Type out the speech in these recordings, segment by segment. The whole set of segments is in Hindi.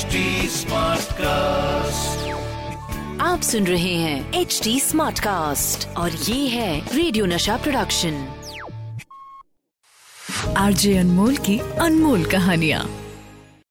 HD Smartcast. आप सुन रहे हैं एच डी स्मार्ट कास्ट और ये है रेडियो नशा प्रोडक्शन आरजे अनमोल की अनमोल कहानियाँ।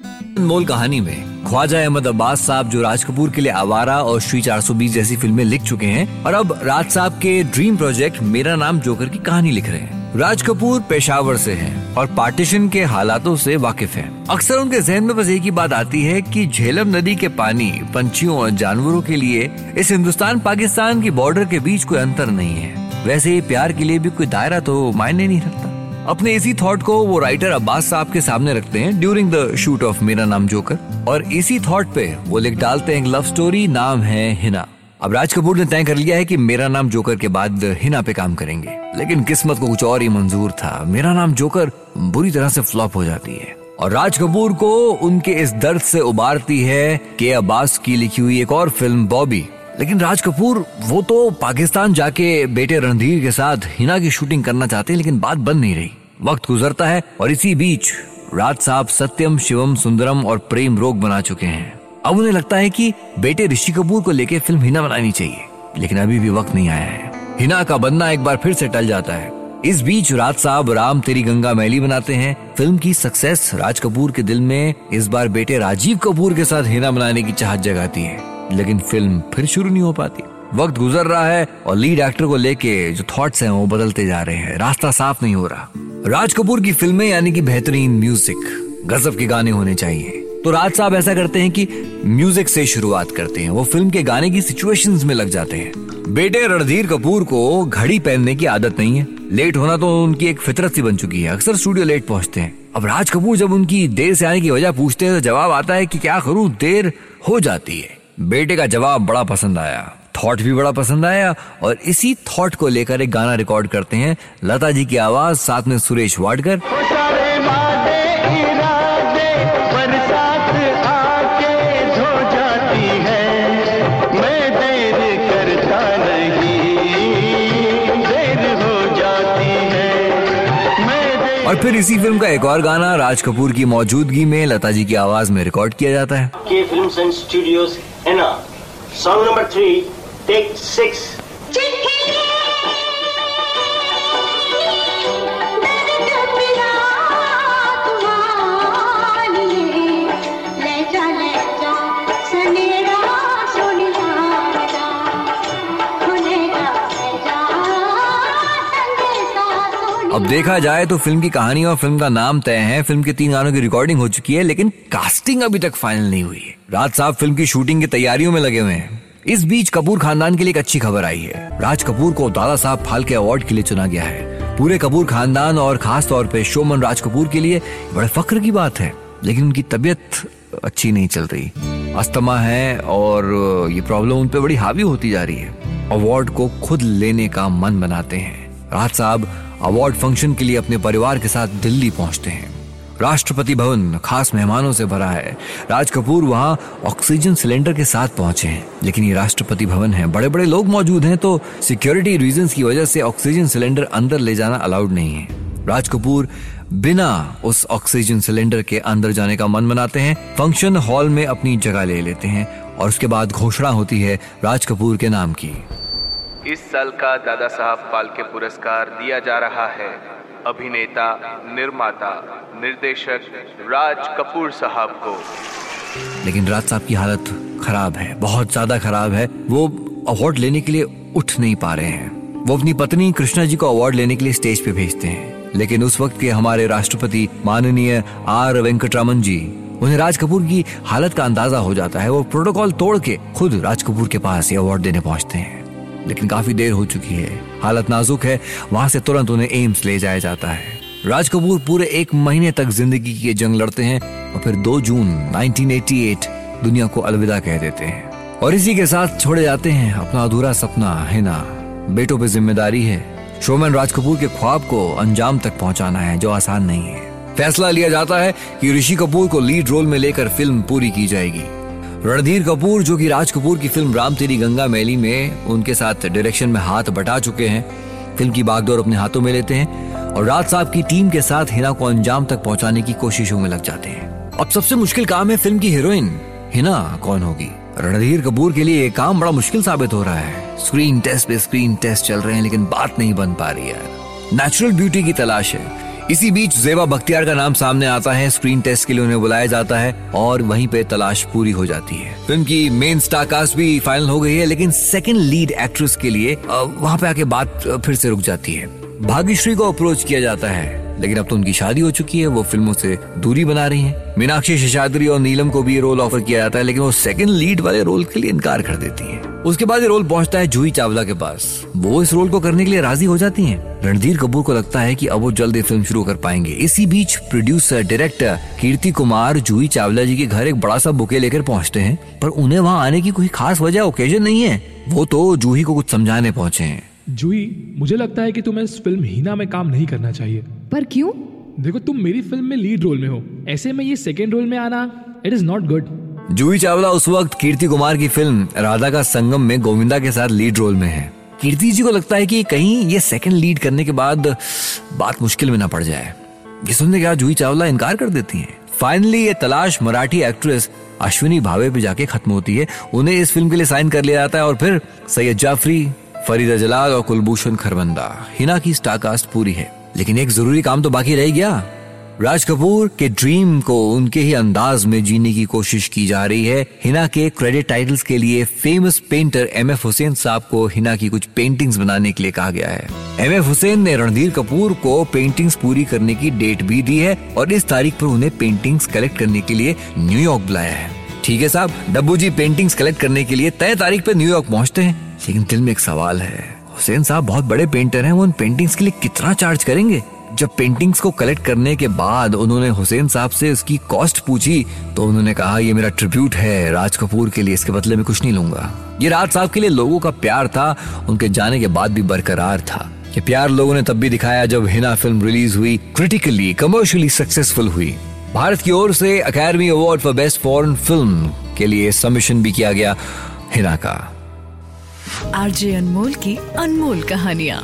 अनमोल कहानी में ख्वाजा अहमद अब्बास साहब जो राज कपूर के लिए आवारा और श्री 420 जैसी फ़िल्में लिख चुके हैं और अब राज साहब के ड्रीम प्रोजेक्ट मेरा नाम जोकर की कहानी लिख रहे हैं। राज कपूर पेशावर से हैं। और पार्टीशन के हालातों से वाकिफ हैं। अक्सर उनके जहन में बस एक ही बात आती है कि झेलम नदी के पानी, पंछियों और जानवरों के लिए इस हिंदुस्तान पाकिस्तान की बॉर्डर के बीच कोई अंतर नहीं है। वैसे ही प्यार के लिए भी कोई दायरा तो मायने नहीं रखता। अपने इसी थॉट को वो राइटर अब्बास साहब के सामने रखते हैं ड्यूरिंग द शूट ऑफ़ मेरा नाम जोकर। और इसी थॉट पे वो लिख डालते हैं लव स्टोरी नाम है हिना। अब राज कपूर ने तय कर लिया है कि मेरा नाम जोकर के बाद हिना पे काम करेंगे। लेकिन किस्मत को कुछ और ही मंजूर था। मेरा नाम जोकर बुरी तरह से फ्लॉप हो जाती है। और राज कपूर को उनके इस दर्द से उबारती है के अब्बास की लिखी हुई एक और फ़िल्म, बॉबी। लेकिन राज कपूर, वो तो पाकिस्तान जाके बेटे रणधीर के साथ हिना की शूटिंग करना चाहते हैं, लेकिन बात बन नहीं रही। वक्त गुजरता है और इसी बीच राज साहब सत्यम, शिवम, सुंदरम और प्रेम रोग बना चुके हैं। अब उन्हें लगता है कि बेटे ऋषि कपूर को लेकर फ़िल्म हिना बनानी चाहिए। लेकिन अभी भी वक्त नहीं आया है। हिना का बनना एक बार फिर से टल जाता है। इस बीच राज साहब राम तेरी गंगा मैली बनाते हैं। फ़िल्म की सक्सेस राज कपूर के दिल में इस बार बेटे राजीव कपूर के साथ हिना बनाने की चाहत जगाती है। लेकिन फ़िल्म फिर शुरू नहीं हो पाती। वक्त गुजर रहा है और लीड एक्टर को लेके जो थॉट्स हैं वो बदलते जा रहे हैं। रास्ता साफ़ नहीं हो रहा। राज कपूर की फ़िल्में यानी कि बेहतरीन म्यूज़िक, गजब के गाने होने चाहिए। तो राज साहब ऐसा करते हैं कि म्यूज़िक से शुरुआत करते हैं। वो फ़िल्म के गाने की सिचुएशंस में लग जाते हैं। बेटे रणधीर कपूर को घड़ी पहनने की आदत नहीं है। लेट होना तो उनकी एक फितरत सी बन चुकी है। अक्सर स्टूडियो लेट पहुँचते हैं। अब राज कपूर जब उनकी देर से आने की वजह पूछते हैं तो जवाब आता है कि क्या करूँ, देर हो जाती है। बेटे का जवाब बड़ा पसंद आया। थॉट भी बड़ा पसंद आया और इसी थॉट को लेकर एक गाना रिकॉर्ड करते हैं। लता जी की आवाज़, साथ में सुरेश वाडकर। फिर इसी फ़िल्म का एक और गाना राज कपूर की मौजूदगी में लता जी की आवाज़ में रिकॉर्ड किया जाता है। के फिल्म्स एंड स्टूडियोज ना? Song number three take six अब देखा जाए तो फ़िल्म की कहानी और फ़िल्म का नाम तय है। फ़िल्म के तीन गानों की रिकॉर्डिंग हो चुकी है, लेकिन कास्टिंग अभी तक फाइनल नहीं हुई। है राज साहब फ़िल्म की शूटिंग की तैयारियों में लगे हुए हैं। इस बीच कपूर खानदान के लिए एक अच्छी खबर आई है। राज कपूर को दादा साहब फाल्के अवार्ड के लिए चुना गया है। पूरे कपूर खानदान और खास तौर पे शोमन राज कपूर के लिए बड़े फक्र की बात है, लेकिन उनकी तबीयत अच्छी नहीं चल रही। अस्थमा है और ये प्रॉब्लम उन पर बड़ी हावी होती जा रही है। अवार्ड को खुद लेने का मन बनाते हैं। राज साहब अवार्ड फ़ंक्शन के लिए अपने परिवार के साथ दिल्ली पहुँचते हैं। राष्ट्रपति भवन खास मेहमानों से भरा है। राज कपूर वहाँ ऑक्सीजन सिलेंडर के साथ पहुँचे हैं। लेकिन ये राष्ट्रपति भवन है। बड़े बड़े लोग मौजूद हैं तो सिक्योरिटी रीजन की वजह से ऑक्सीजन सिलेंडर अंदर ले जाना अलाउड नहीं है। राज कपूर बिना उस ऑक्सीजन सिलेंडर के अंदर जाने का मन बनाते हैं। फ़ंक्शन हॉल में अपनी जगह ले लेते हैं और उसके बाद घोषणा होती है राज कपूर के नाम की। इस साल का दादा साहब फाल्के पुरस्कार दिया जा रहा है। अभिनेता, निर्माता, निर्देशक राज कपूर साहब को। लेकिन राज साहब की हालत खराब है, बहुत ज़्यादा खराब है। वो अवार्ड लेने के लिए उठ नहीं पा रहे हैं। वो अपनी पत्नी कृष्णा जी को अवार्ड लेने के लिए स्टेज पे भेजते हैं। लेकिन उस वक्त के हमारे राष्ट्रपति माननीय आर वेंकटरामन जी, उन्हें राज कपूर की हालत का अंदाज़ा हो जाता है। वो प्रोटोकॉल तोड़ के खुद राज कपूर के पास ये अवार्ड देने पहुँचते हैं। लेकिन काफ़ी देर हो चुकी है। हालत नाजुक है। वहाँ से तुरंत उन्हें एम्स ले जाया जाता है। राज कपूर पूरे एक महीने तक ज़िंदगी की जंग लड़ते हैं और फिर 2 जून 1988 दुनिया को अलविदा कह देते हैं। और इसी के साथ छोड़े जाते हैं अपना अधूरा सपना है ना बेटों पे ज़िम्मेदारी है। शोमैन राज कपूर के ख्वाब को अंजाम तक पहुंचाना है, जो आसान नहीं है। फैसला लिया जाता है कि ऋषि कपूर को लीड रोल में लेकर फ़िल्म पूरी की जाएगी। रणधीर कपूर, जो कि राज कपूर की फ़िल्म राम तेरी गंगा मैली में उनके साथ डायरेक्शन में हाथ बटा चुके हैं, फ़िल्म की बागडोर अपने हाथों में लेते हैं और राज साहब की टीम के साथ हिना को अंजाम तक पहुँचाने की कोशिशों में लग जाते हैं। अब सबसे मुश्किल काम है फ़िल्म की हीरोइन हिना कौन होगी? रणधीर कपूर के लिए ये काम बड़ा मुश्किल साबित हो रहा है। स्क्रीन टेस्ट पे स्क्रीन टेस्ट चल रहे हैं, लेकिन बात नहीं बन पा रही है। नेचुरल ब्यूटी की तलाश है। इसी बीच जेबा बख्तियार का नाम सामने आता है स्क्रीन टेस्ट के लिए उन्हें बुलाया जाता है और वहीं पे तलाश पूरी हो जाती है फ़िल्म की मेन स्टार कास्ट भी फाइनल हो गई है, लेकिन सेकंड लीड एक्ट्रेस के लिए वहाँ पे आके बात फिर से रुक जाती है भाग्यश्री को अप्रोच किया जाता है, लेकिन अब तो उनकी शादी हो चुकी है वो फ़िल्मों से दूरी बना रही हैं। मीनाक्षी शेषाद्री और नीलम को भी ये रोल ऑफ़र किया जाता है, लेकिन वो सेकंड लीड वाले रोल के लिए इनकार कर देती हैं। उसके बाद ये रोल पहुँचता है जूही चावला के पास। वो इस रोल को करने के लिए राज़ी हो जाती हैं। रणधीर कपूर को लगता है कि अब वो जल्द फ़िल्म शुरू कर पाएँगे। इसी बीच प्रोड्यूसर डायरेक्टर कीर्ति कुमार जूही चावला जी के घर एक बड़ा सा बुके लेकर पहुँचते हैं। पर उन्हें वहाँ आने की कोई खास वजह ओकेजन नहीं है। वो तो जूही को कुछ समझाने पहुँचे हैं। जूही मुझे लगता है कि तुम्हें इस फ़िल्म हीना में काम नहीं करना चाहिए। पर क्यों? देखो तुम मेरी फ़िल्म में लीड रोल में हो। ऐसे में ये सेकेंड रोल में आना it is not good Juhi Chawla उस वक्त कीर्ति कुमार की फ़िल्म राधा का संगम में गोविंदा के साथ लीड रोल में है। कीर्ति जी को लगता है कि कहीं ये सेकंड लीड करने के बाद बात मुश्किल में ना पड़ जाए। ये सुनने के बाद जूही चावला इनकार कर देती हैं। फाइनली ये तलाश मराठी एक्ट्रेस अश्विनी भावे पे जाके खत्म होती है। उन्हें इस फ़िल्म के लिए साइन कर लिया जाता है और फिर सैयद जाफरी, फरीदा जलाल और कुलभूषण खरबंदा। हिना की स्टारकास्ट पूरी है। लेकिन एक ज़रूरी काम तो बाकी रह गया। राज कपूर के ड्रीम को उनके ही अंदाज में जीने की कोशिश की जा रही है। हिना के क्रेडिट टाइटल्स के लिए famous painter M F Hussain Sahab को हिना की कुछ पेंटिंग्स बनाने के लिए कहा गया है। एम एफ़ हुसैन ने रणधीर कपूर को पेंटिंग्स पूरी करने की डेट भी दी है और इस तारीख पर उन्हें पेंटिंग्स कलेक्ट करने के लिए न्यूयॉर्क बुलाया है। ठीक है साहब, डब्बू जी पेंटिंग्स कलेक्ट करने के लिए तय तारीख पर न्यूयॉर्क पहुँचते हैं। लेकिन दिल में एक सवाल है, हुसैन साहब बहुत बड़े पेंटर हैं, वो उन पेंटिंग्स के लिए कितना चार्ज करेंगे? जब पेंटिंग्स को कलेक्ट करने के बाद उन्होंने हुसैन साहब से उसकी कॉस्ट पूछी तो उन्होंने कहा, ये मेरा ट्रिब्यूट है, राज कपूर के लिए, इसके बदले में कुछ नहीं लूँगा. ये राज साहब के लिए लोगों का प्यार था, उनके जाने के बाद भी बरकरार था। ये प्यार लोगों ने तब भी दिखाया जब हिना फ़िल्म रिलीज़ हुई क्रिटिकली कमर्शियली सक्सेसफुल हुई। भारत की ओर से academy award for best foreign film के लिए सबमिशन भी किया गया हिना का। आरजे अनमोल की अनमोल कहानियाँ।